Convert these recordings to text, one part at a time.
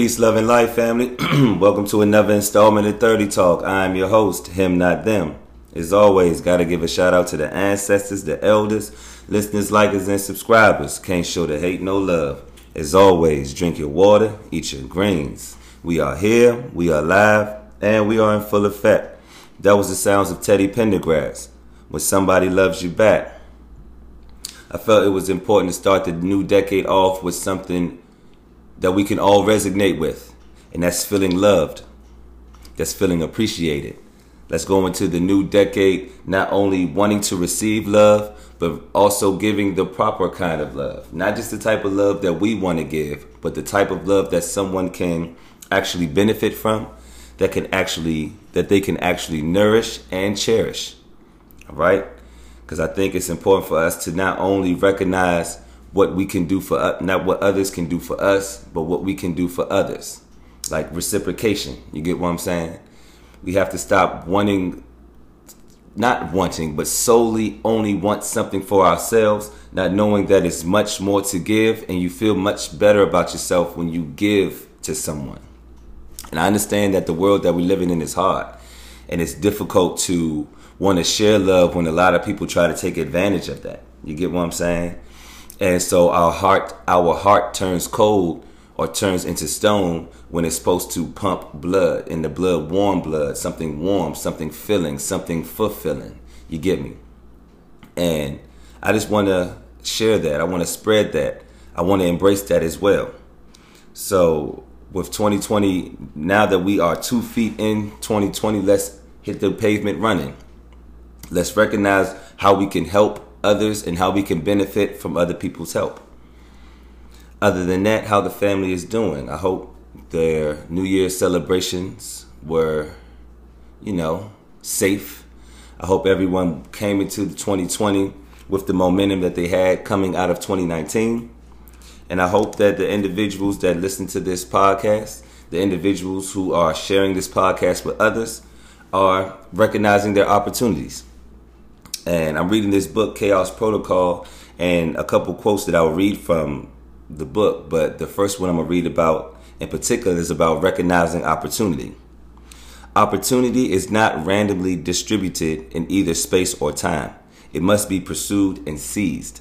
Peace, love, and life, family. Welcome to another installment of 30 Talk. I'm your host, Him Not Them. As always, gotta give a shout out to the ancestors, the elders, listeners, likers, and subscribers. Can't show the hate, no love. As always, drink your water, eat your greens. We are here, we are live, and we are in full effect. That was the sounds of Teddy Pendergrass. When somebody loves you back. I felt it was important to start the new decade off with something that we can all resonate with, and that's feeling loved. That's feeling appreciated. Let's go into the new decade not only wanting to receive love, but also giving the proper kind of love. Not just the type of love that we want to give, but the type of love that someone can actually benefit from, that can actually that they can actually nourish and cherish. All right? Cuz I think it's important for us to not only recognize what we can do for not what others can do for us, but what we can do for others. Like reciprocation. You get what I'm saying? We have to stop wanting, not wanting, but solely only want something for ourselves, not knowing that it's much more to give, and you feel much better about yourself when you give to someone. And I understand that the world that we're living in is hard, and it's difficult to want to share love when a lot of people try to take advantage of that. You get what I'm saying? And so our heart, our heart turns cold or turns into stone when it's supposed to pump blood in the blood warm blood something warm something filling something fulfilling. You get me? And i just want to share that. I want to spread that. I want to embrace that as well. So with 2020 now that we are two feet in 2020 let's hit the pavement running. Let's recognize how we can help others and how we can benefit from other people's help other than that, how the family is doing. I hope their New Year's celebrations were, you know, safe. I hope everyone came into the 2020 with the momentum that they had coming out of 2019. And I hope that the individuals that listen to this podcast, the individuals who are sharing this podcast with others, are recognizing their opportunities. And I'm reading this book, Chaos Protocol, and a couple quotes that I'll read from the book, but the first one I'm to read about in particular is about recognizing opportunity. Opportunity is not randomly distributed in either space or time. It must be pursued and seized.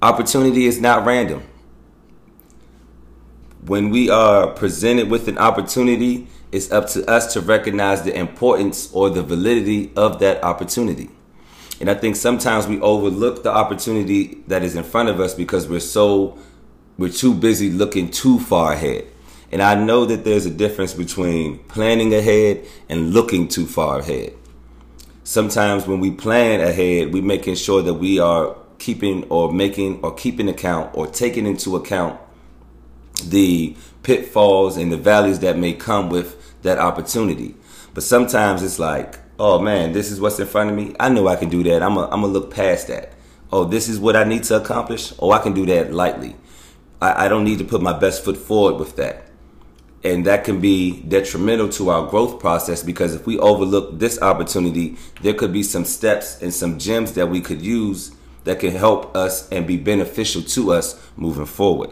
Opportunity is not random. When we are presented with an opportunity, it's up to us to recognize the importance or the validity of that opportunity. And I think sometimes we overlook the opportunity that is in front of us because we're so we're too busy looking too far ahead. And I know that there's a difference between planning ahead and looking too far ahead. Sometimes when we plan ahead, we're making sure that we are keeping or making or keeping account or taking into account the pitfalls and the valleys that may come with that opportunity. But sometimes it's like oh man, this is what's in front of me. I know I can do that. I'm going to look past that. Oh, this is what I need to accomplish. Oh, I can do that lightly. I, I don't need to put my best foot forward with that. And that can be detrimental to our growth process because if we overlook this opportunity, there could be some steps and some gems that we could use that can help us and be beneficial to us moving forward.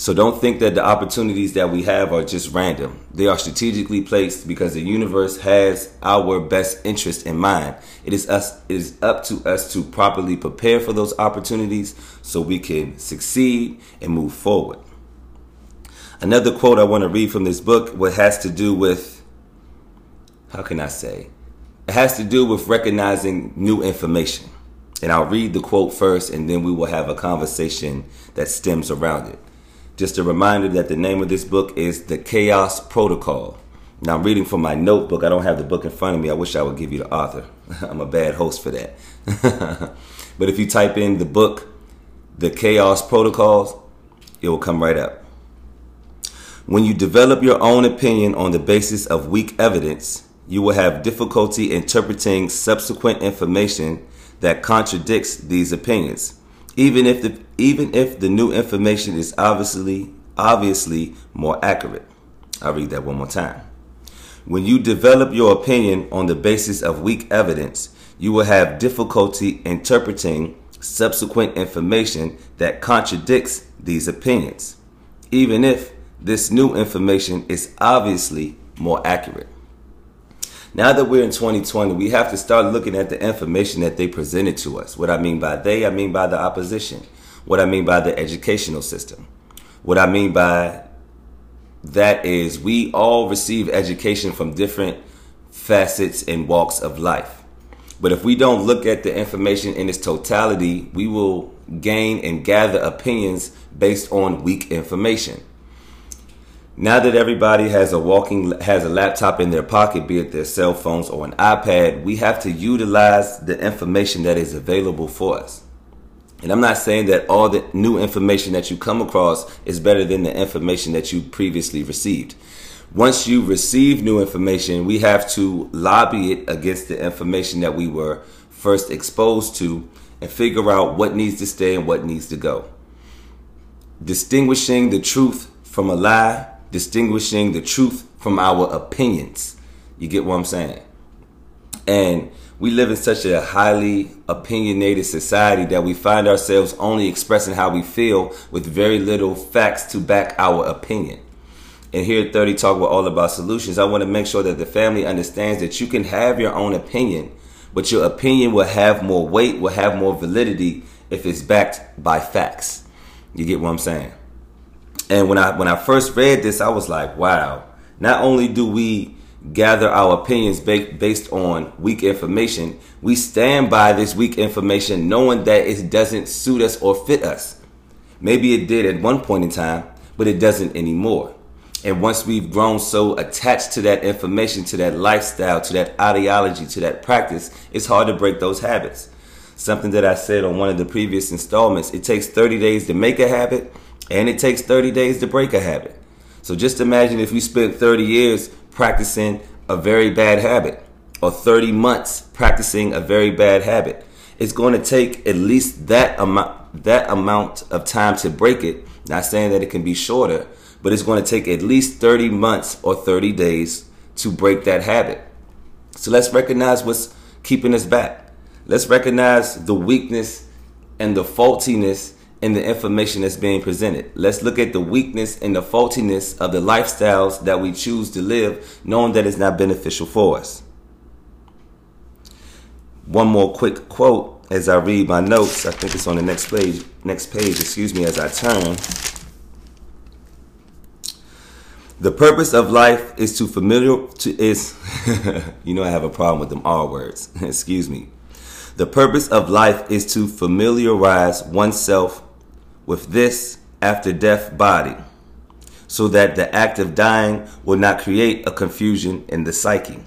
So don't think that the opportunities that we have are just random. They are strategically placed because the universe has our best interest in mind. It is us it is up to us to properly prepare for those opportunities so we can succeed and move forward. Another quote I want to read from this book what has to do with how can I say? It has to do with recognizing new information. And I'll read the quote first and then we will have a conversation that stems around it. Just a reminder that the name of this book is The Chaos Protocol. Now, I'm reading from my notebook. I don't have the book in front of me. I wish I would give you the author. I'm a bad host for that. but if you type in the book, The Chaos Protocols, it will come right up. When you develop your own opinion on the basis of weak evidence, you will have difficulty interpreting subsequent information that contradicts these opinions even if the even if the new information is obviously obviously more accurate. I'll read that one more time. When you develop your opinion on the basis of weak evidence, you will have difficulty interpreting subsequent information that contradicts these opinions, even if this new information is obviously more accurate. Now that we're in 2020, we have to start looking at the information that they presented to us. What I mean by they, I mean by the opposition. What I mean by the educational system. What I mean by that is we all receive education from different facets and walks of life. But if we don't look at the information in its totality, we will gain and gather opinions based on weak information. Now that everybody has a walking has a laptop in their pocket, be it their cell phones or an iPad, we have to utilize the information that is available for us. And I'm not saying that all the new information that you come across is better than the information that you previously received. Once you receive new information, we have to lobby it against the information that we were first exposed to and figure out what needs to stay and what needs to go. Distinguishing the truth from a lie distinguishing the truth from our opinions. You get what I'm saying? And we live in such a highly opinionated society that we find ourselves only expressing how we feel with very little facts to back our opinion. And here at 30 Talk, we're all about solutions. I want to make sure that the family understands that you can have your own opinion, but your opinion will have more weight, will have more validity if it's backed by facts. You get what I'm saying? And when I when I first read this, I was like, wow. Not only do we gather our opinions based on weak information, we stand by this weak information knowing that it doesn't suit us or fit us. Maybe it did at one point in time, but it doesn't anymore. And once we've grown so attached to that information, to that lifestyle, to that ideology, to that practice, it's hard to break those habits. Something that I said on one of the previous installments, it takes 30 days to make a habit and it takes 30 days to break a habit. So just imagine if you spent 30 years practicing a very bad habit or 30 months practicing a very bad habit. It's going to take at least that amount that amount of time to break it. Not saying that it can be shorter, but it's going to take at least 30 months or 30 days to break that habit. So let's recognize what's keeping us back. Let's recognize the weakness and the faultiness in the information that's being presented. Let's look at the weakness and the faultiness of the lifestyles that we choose to live, knowing that it's not beneficial for us. One more quick quote as I read my notes. I think it's on the next page. Next page, excuse me, as I turn. The purpose of life is to familiar to is you know I have a problem with them R words. excuse me. The purpose of life is to familiarize oneself with this after death body, so that the act of dying will not create a confusion in the psyche.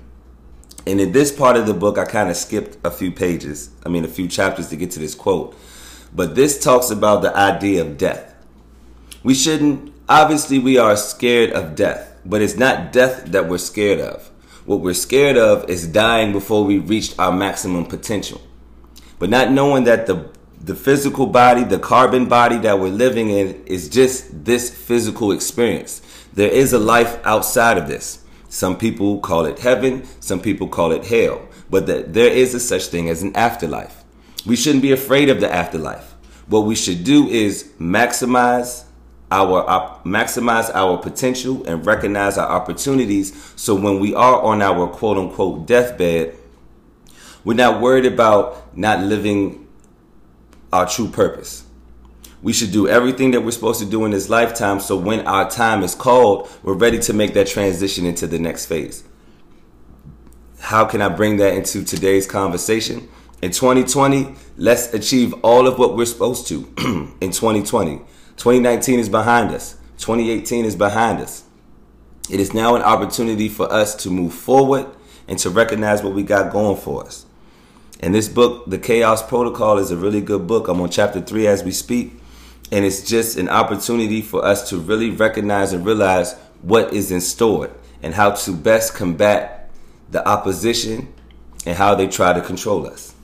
And in this part of the book, I kind of skipped a few pages, I mean, a few chapters to get to this quote. But this talks about the idea of death. We shouldn't, obviously, we are scared of death, but it's not death that we're scared of. What we're scared of is dying before we reached our maximum potential. But not knowing that the the physical body, the carbon body that we're living in is just this physical experience. There is a life outside of this. Some people call it heaven, some people call it hell, but that there is a such thing as an afterlife. We shouldn't be afraid of the afterlife. What we should do is maximize our uh, maximize our potential and recognize our opportunities so when we are on our quote unquote deathbed, we're not worried about not living our true purpose. We should do everything that we're supposed to do in this lifetime so when our time is called, we're ready to make that transition into the next phase. How can I bring that into today's conversation? In 2020, let's achieve all of what we're supposed to in 2020. 2019 is behind us. 2018 is behind us. It is now an opportunity for us to move forward and to recognize what we got going for us. And this book, The Chaos Protocol, is a really good book. I'm on chapter three as we speak. And it's just an opportunity for us to really recognize and realize what is in store and how to best combat the opposition and how they try to control us.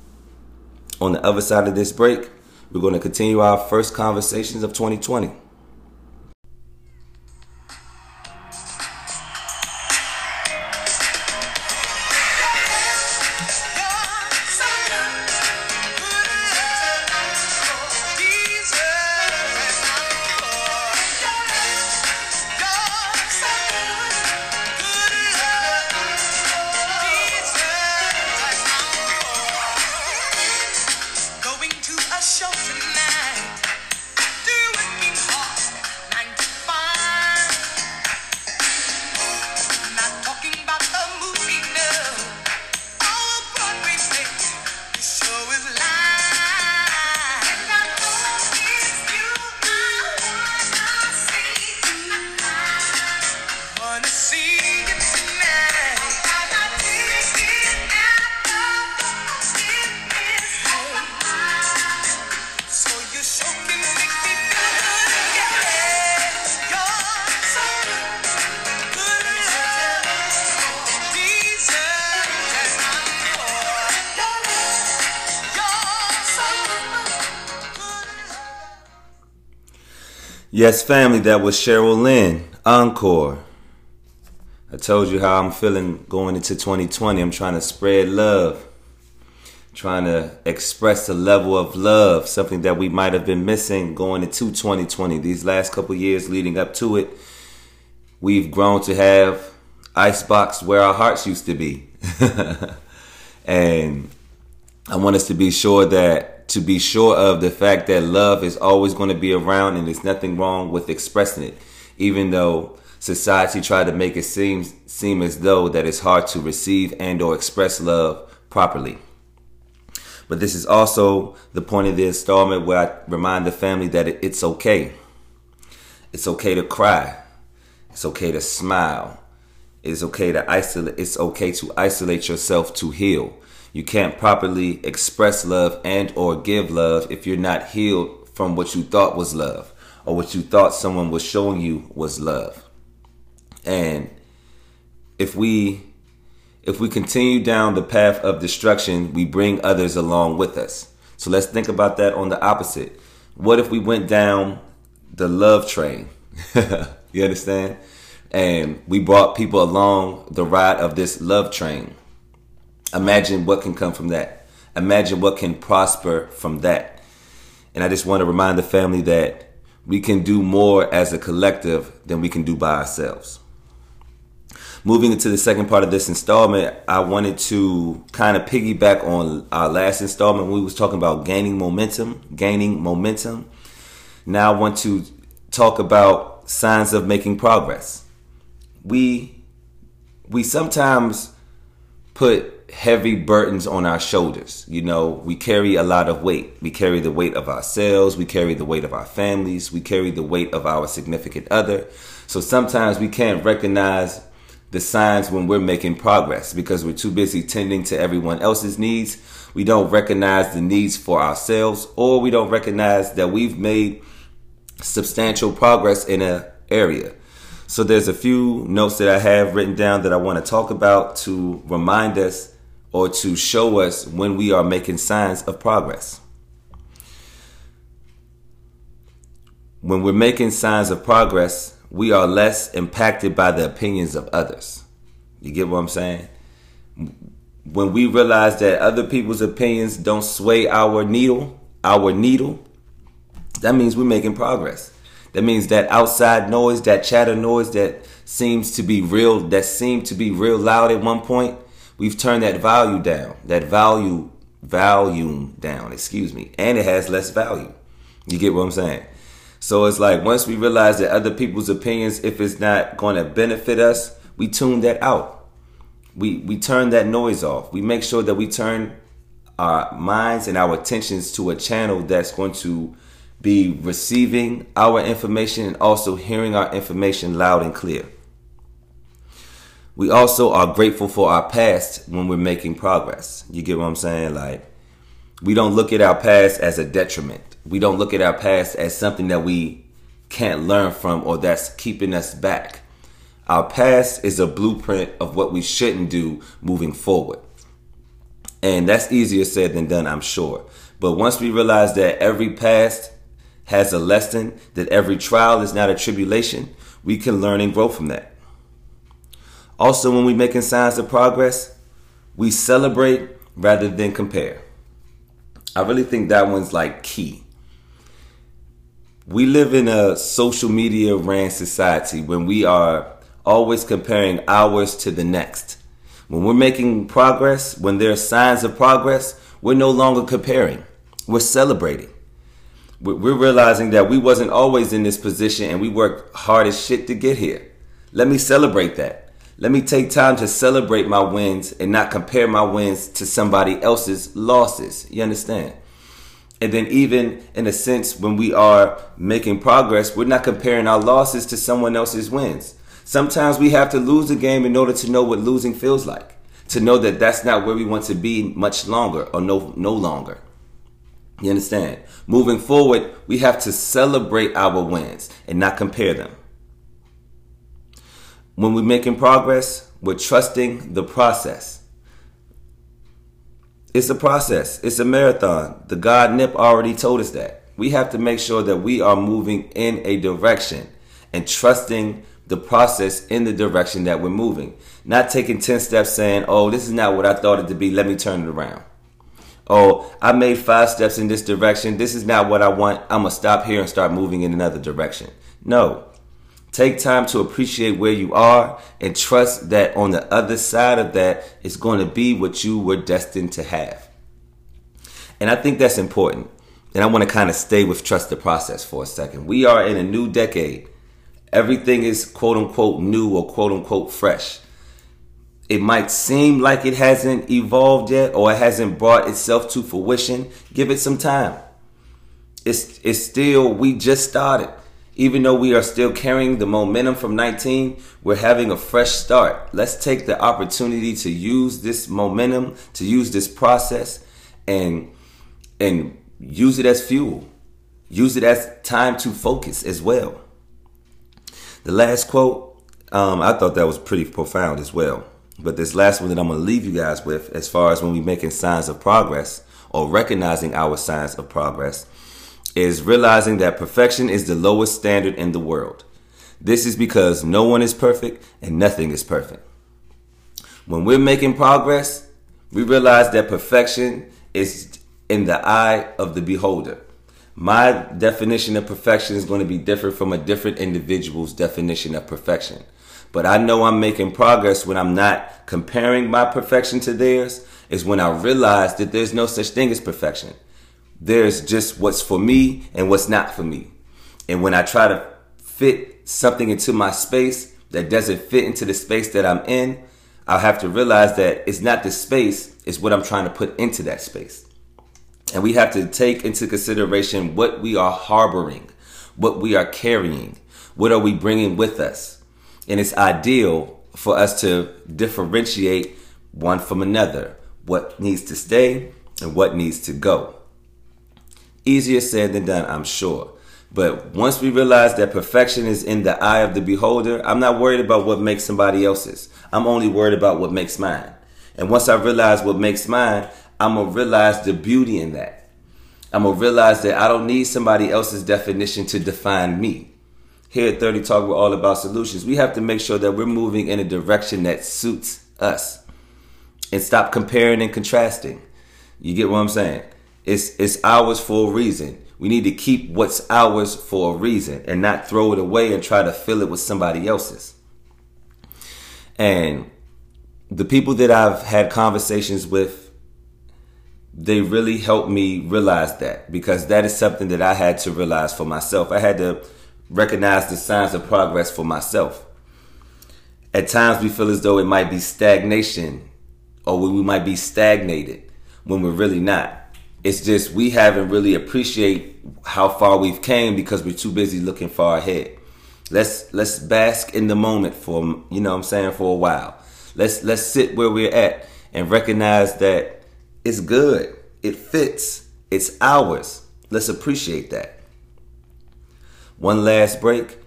On the other side of this break, we're going to continue our first conversations of 2020. Yes, family, that was Cheryl Lynn, Encore. I told you how I'm feeling going into 2020. I'm trying to spread love, trying to express a level of love, something that we might have been missing going into 2020. These last couple years leading up to it, we've grown to have icebox where our hearts used to be. and I want us to be sure that to be sure of the fact that love is always going to be around and there's nothing wrong with expressing it, even though society tried to make it seem seem as though that it's hard to receive and or express love properly. But this is also the point of the installment where I remind the family that it's okay. It's okay to cry. It's okay to smile. It's okay to isolate. It's okay to isolate yourself to heal. You can't properly express love and or give love if you're not healed from what you thought was love or what you thought someone was showing you was love. And if we if we continue down the path of destruction, we bring others along with us. So let's think about that on the opposite. What if we went down the love train? you understand? And we brought people along the ride of this love train. Imagine what can come from that. Imagine what can prosper from that. And I just want to remind the family that we can do more as a collective than we can do by ourselves. Moving into the second part of this installment, I wanted to kind of piggyback on our last installment we was talking about gaining momentum, gaining momentum. Now I want to talk about signs of making progress. We we sometimes put heavy burdens on our shoulders. You know, we carry a lot of weight. We carry the weight of ourselves, we carry the weight of our families, we carry the weight of our significant other. So sometimes we can't recognize the signs when we're making progress because we're too busy tending to everyone else's needs. We don't recognize the needs for ourselves or we don't recognize that we've made substantial progress in an area. So there's a few notes that I have written down that I want to talk about to remind us or to show us when we are making signs of progress. When we're making signs of progress, we are less impacted by the opinions of others. You get what I'm saying? When we realize that other people's opinions don't sway our needle, our needle, that means we're making progress. That means that outside noise, that chatter noise that seems to be real, that seemed to be real loud at one point, we've turned that value down, that value volume down, excuse me, and it has less value. You get what I'm saying? So it's like once we realize that other people's opinions, if it's not going to benefit us, we tune that out. We we turn that noise off. We make sure that we turn our minds and our attentions to a channel that's going to be receiving our information and also hearing our information loud and clear. We also are grateful for our past when we're making progress. You get what I'm saying? Like, we don't look at our past as a detriment. We don't look at our past as something that we can't learn from or that's keeping us back. Our past is a blueprint of what we shouldn't do moving forward. And that's easier said than done, I'm sure. But once we realize that every past has a lesson, that every trial is not a tribulation, we can learn and grow from that. Also, when we're making signs of progress, we celebrate rather than compare. I really think that one's like key. We live in a social media ran society when we are always comparing ours to the next. When we're making progress, when there are signs of progress, we're no longer comparing. We're celebrating. We're realizing that we wasn't always in this position and we worked hard as shit to get here. Let me celebrate that. Let me take time to celebrate my wins and not compare my wins to somebody else's losses. You understand? And then, even in a sense, when we are making progress, we're not comparing our losses to someone else's wins. Sometimes we have to lose a game in order to know what losing feels like, to know that that's not where we want to be much longer or no, no longer. You understand? Moving forward, we have to celebrate our wins and not compare them. When we're making progress, we're trusting the process. It's a process, it's a marathon. The God Nip already told us that. We have to make sure that we are moving in a direction and trusting the process in the direction that we're moving. Not taking 10 steps saying, oh, this is not what I thought it to be. Let me turn it around. Oh, I made five steps in this direction. This is not what I want. I'm to stop here and start moving in another direction. No. Take time to appreciate where you are and trust that on the other side of that is going to be what you were destined to have. And I think that's important. And I want to kind of stay with trust the process for a second. We are in a new decade. Everything is quote unquote new or quote unquote fresh. It might seem like it hasn't evolved yet or it hasn't brought itself to fruition. Give it some time. It's, it's still, we just started. Even though we are still carrying the momentum from 19, we're having a fresh start. Let's take the opportunity to use this momentum, to use this process and, and use it as fuel. Use it as time to focus as well. The last quote, um, I thought that was pretty profound as well. But this last one that I'm going to leave you guys with, as far as when we're making signs of progress or recognizing our signs of progress, is realizing that perfection is the lowest standard in the world. This is because no one is perfect and nothing is perfect. When we're making progress, we realize that perfection is in the eye of the beholder my definition of perfection is going to be different from a different individual's definition of perfection. But I know I'm making progress when I'm not comparing my perfection to theirs, is when I realize that there's no such thing as perfection. There's just what's for me and what's not for me. And when I try to fit something into my space that doesn't fit into the space that I'm in, I'll have to realize that it's not the space, it's what I'm trying to put into that space. And we have to take into consideration what we are harboring, what we are carrying, what are we bringing with us. And it's ideal for us to differentiate one from another, what needs to stay and what needs to go. Easier said than done, I'm sure. But once we realize that perfection is in the eye of the beholder, I'm not worried about what makes somebody else's. I'm only worried about what makes mine. And once I realize what makes mine, I'm gonna realize the beauty in that. I'm gonna realize that I don't need somebody else's definition to define me. Here at 30 Talk, we're all about solutions. We have to make sure that we're moving in a direction that suits us and stop comparing and contrasting. You get what I'm saying? It's, it's ours for a reason. We need to keep what's ours for a reason and not throw it away and try to fill it with somebody else's. And the people that I've had conversations with they really helped me realize that because that is something that I had to realize for myself. I had to recognize the signs of progress for myself. At times we feel as though it might be stagnation or we might be stagnated when we're really not. It's just we haven't really appreciate how far we've came because we're too busy looking far ahead. Let's let's bask in the moment for you know what I'm saying for a while. Let's let's sit where we're at and recognize that it's good. It fits. It's ours. Let's appreciate that. One last break,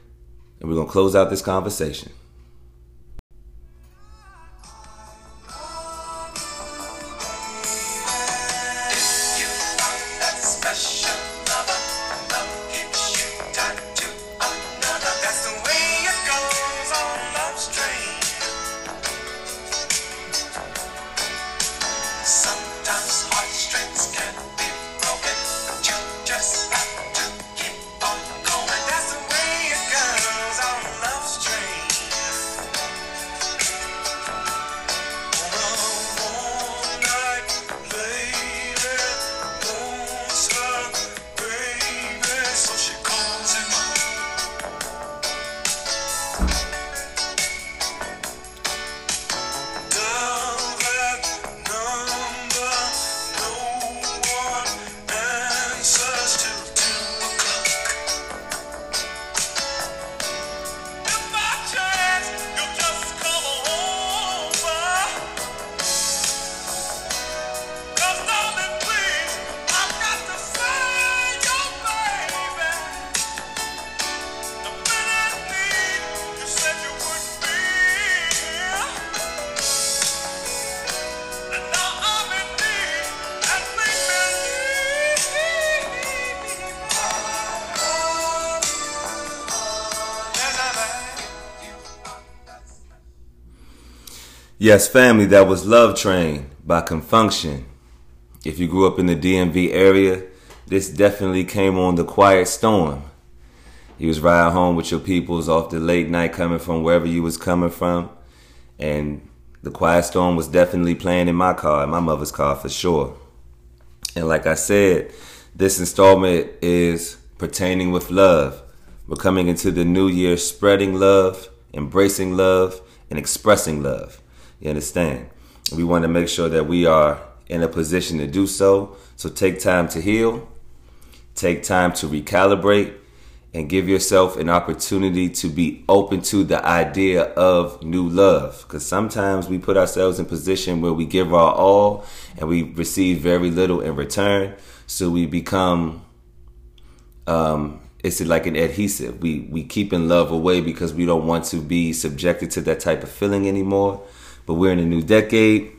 and we're going to close out this conversation. Yes, family, that was Love Train by Con Funk Shun. If you grew up in the DMV area, this definitely came on the quiet storm. You was riding home with your peoples off the late night coming from wherever you was coming from. And the quiet storm was definitely playing in my car, in my mother's car for sure. And like I said, this installment is pertaining with love. We're coming into the new year spreading love, embracing love, and expressing love. You understand? We want to make sure that we are in a position to do so. So take time to heal, take time to recalibrate, and give yourself an opportunity to be open to the idea of new love. Because sometimes we put ourselves in position where we give our all and we receive very little in return. So we become um, it's like an adhesive. We we keep in love away because we don't want to be subjected to that type of feeling anymore. But we're in a new decade.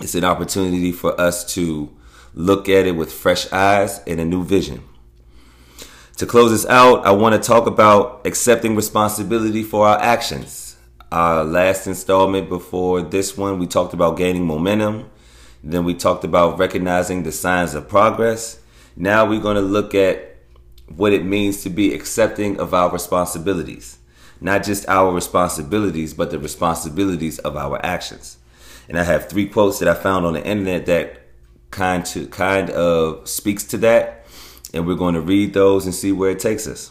It's an opportunity for us to look at it with fresh eyes and a new vision. To close this out, I want to talk about accepting responsibility for our actions. Our last installment before this one, we talked about gaining momentum. Then we talked about recognizing the signs of progress. Now we're going to look at what it means to be accepting of our responsibilities not just our responsibilities, but the responsibilities of our actions. And I have three quotes that I found on the internet that kind to kind of speaks to that, and we're going to read those and see where it takes us.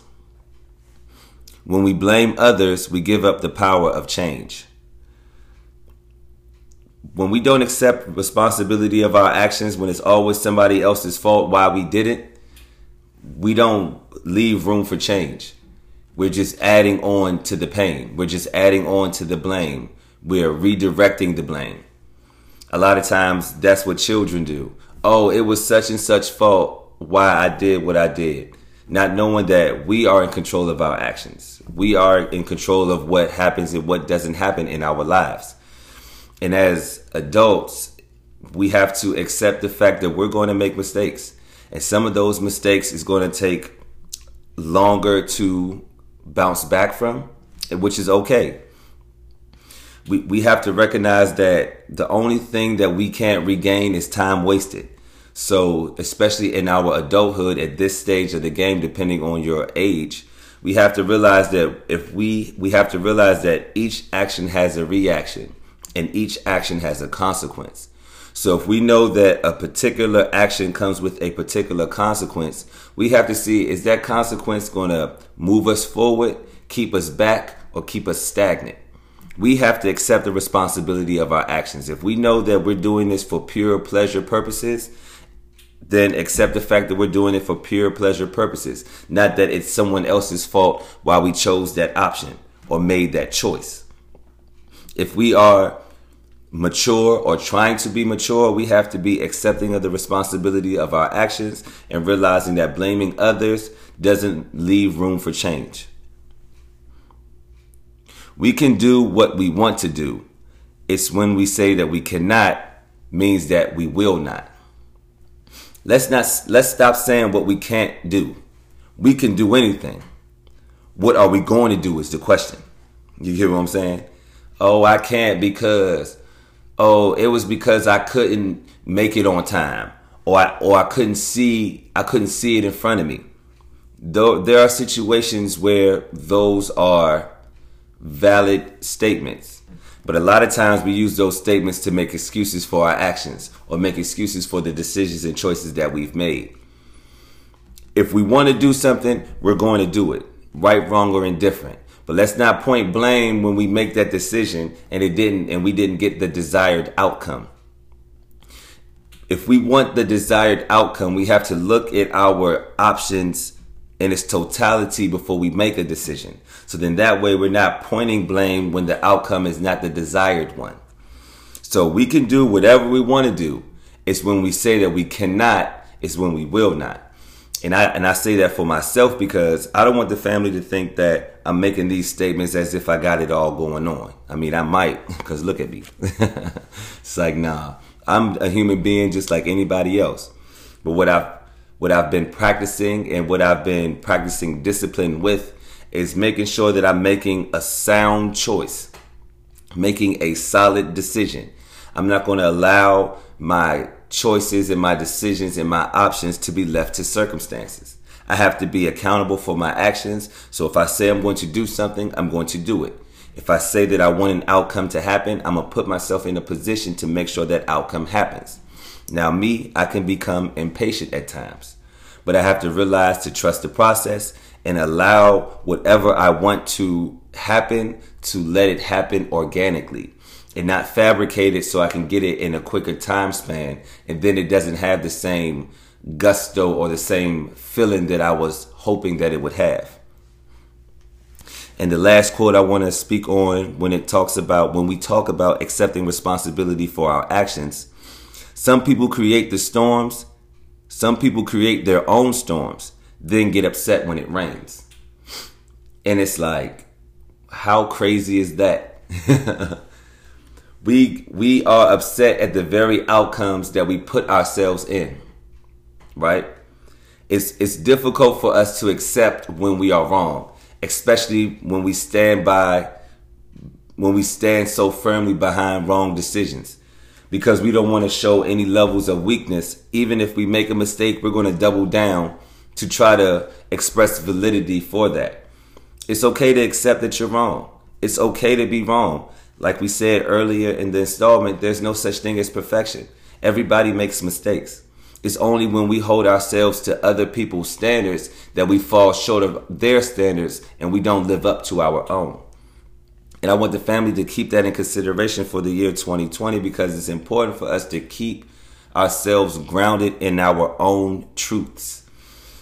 When we blame others, we give up the power of change. When we don't accept responsibility of our actions, when it's always somebody else's fault why we did it, we don't leave room for change. We're just adding on to the pain. We're just adding on to the blame. We're redirecting the blame. A lot of times that's what children do. Oh, it was such and such fault why I did what I did. Not knowing that we are in control of our actions. We are in control of what happens and what doesn't happen in our lives. And as adults, we have to accept the fact that we're going to make mistakes. And some of those mistakes is going to take longer to bounce back from, which is okay. We, we have to recognize that the only thing that we can't regain is time wasted. So, especially in our adulthood at this stage of the game, depending on your age, we have to realize that if we, we have to realize that each action has a reaction and each action has a consequence. So if we know that a particular action comes with a particular consequence, we have to see is that consequence going to move us forward, keep us back, or keep us stagnant? We have to accept the responsibility of our actions. If we know that we're doing this for pure pleasure purposes, then accept the fact that we're doing it for pure pleasure purposes, not that it's someone else's fault why we chose that option or made that choice. If we are mature or trying to be mature, we have to be accepting of the responsibility of our actions and realizing that blaming others doesn't leave room for change. We can do what we want to do. It's when we say that we cannot means that we will not. Let's not let's stop saying what we can't do. We can do anything. What are we going to do is the question. You hear what I'm saying? Oh, I can't because oh, it was because I couldn't make it on time, or I or I couldn't see I couldn't see it in front of me. Though there are situations where those are valid statements. But a lot of times we use those statements to make excuses for our actions or make excuses for the decisions and choices that we've made. If we want to do something, we're going to do it, right, wrong, or indifferent. But let's not point blame when we make that decision and it didn't and we didn't get the desired outcome. If we want the desired outcome, we have to look at our options in its totality before we make a decision. So then that way we're not pointing blame when the outcome is not the desired one. So we can do whatever we want to do. It's when we say that we cannot, it's when we will not and I and I say that for myself because I don't want the family to think that I'm making these statements as if I got it all going on. I mean, I might because look at me. it's like nah, I'm a human being just like anybody else. But what I've what I've been practicing and what I've been practicing discipline with is making sure that I'm making a sound choice. making a solid decision. I'm not going to allow my choices and my decisions and my options to be left to circumstances. I have to be accountable for my actions. So if I say I'm going to do something, I'm going to do it. If I say that I want an outcome to happen, I'm going to put myself in a position to make sure that outcome happens. Now, me, I can become impatient at times, but I have to realize to trust the process and allow whatever I want to happen to let it happen organically and not fabricate it so I can get it in a quicker time span. And then it doesn't have the same gusto or the same feeling that I was hoping that it would have. And the last quote I want to speak on when it talks about when we talk about accepting responsibility for our actions, some people create the storms, some people create their own storms, then get upset when it rains. And it's like, how crazy is that? we we are upset at the very outcomes that we put ourselves in. Right? It's it's difficult for us to accept when we are wrong especially when we stand by when we stand so firmly behind wrong decisions because we don't want to show any levels of weakness even if we make a mistake we're going to double down to try to express validity for that it's okay to accept that you're wrong it's okay to be wrong like we said earlier in the installment there's no such thing as perfection everybody makes mistakes it's only when we hold ourselves to other people's standards that we fall short of their standards and we don't live up to our own. And I want the family to keep that in consideration for the year 2020 because it's important for us to keep ourselves grounded in our own truths.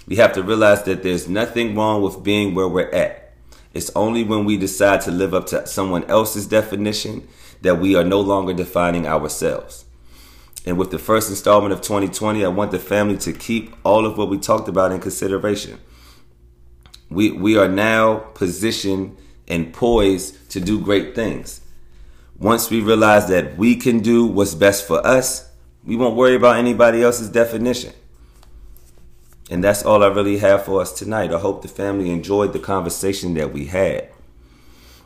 We have to realize that there's nothing wrong with being where we're at. It's only when we decide to live up to someone else's definition that we are no longer defining ourselves. And with the first installment of 2020, I want the family to keep all of what we talked about in consideration. We, we are now positioned and poised to do great things. Once we realize that we can do what's best for us, we won't worry about anybody else's definition. And that's all I really have for us tonight. I hope the family enjoyed the conversation that we had.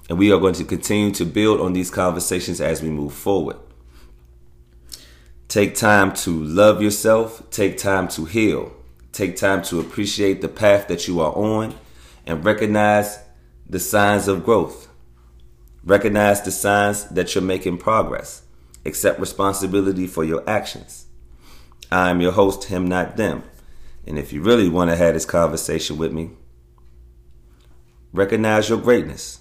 And we are going to continue to build on these conversations as we move forward. Take time to love yourself. Take time to heal. Take time to appreciate the path that you are on and recognize the signs of growth. Recognize the signs that you're making progress. Accept responsibility for your actions. I am your host, him, not them. And if you really want to have this conversation with me, recognize your greatness.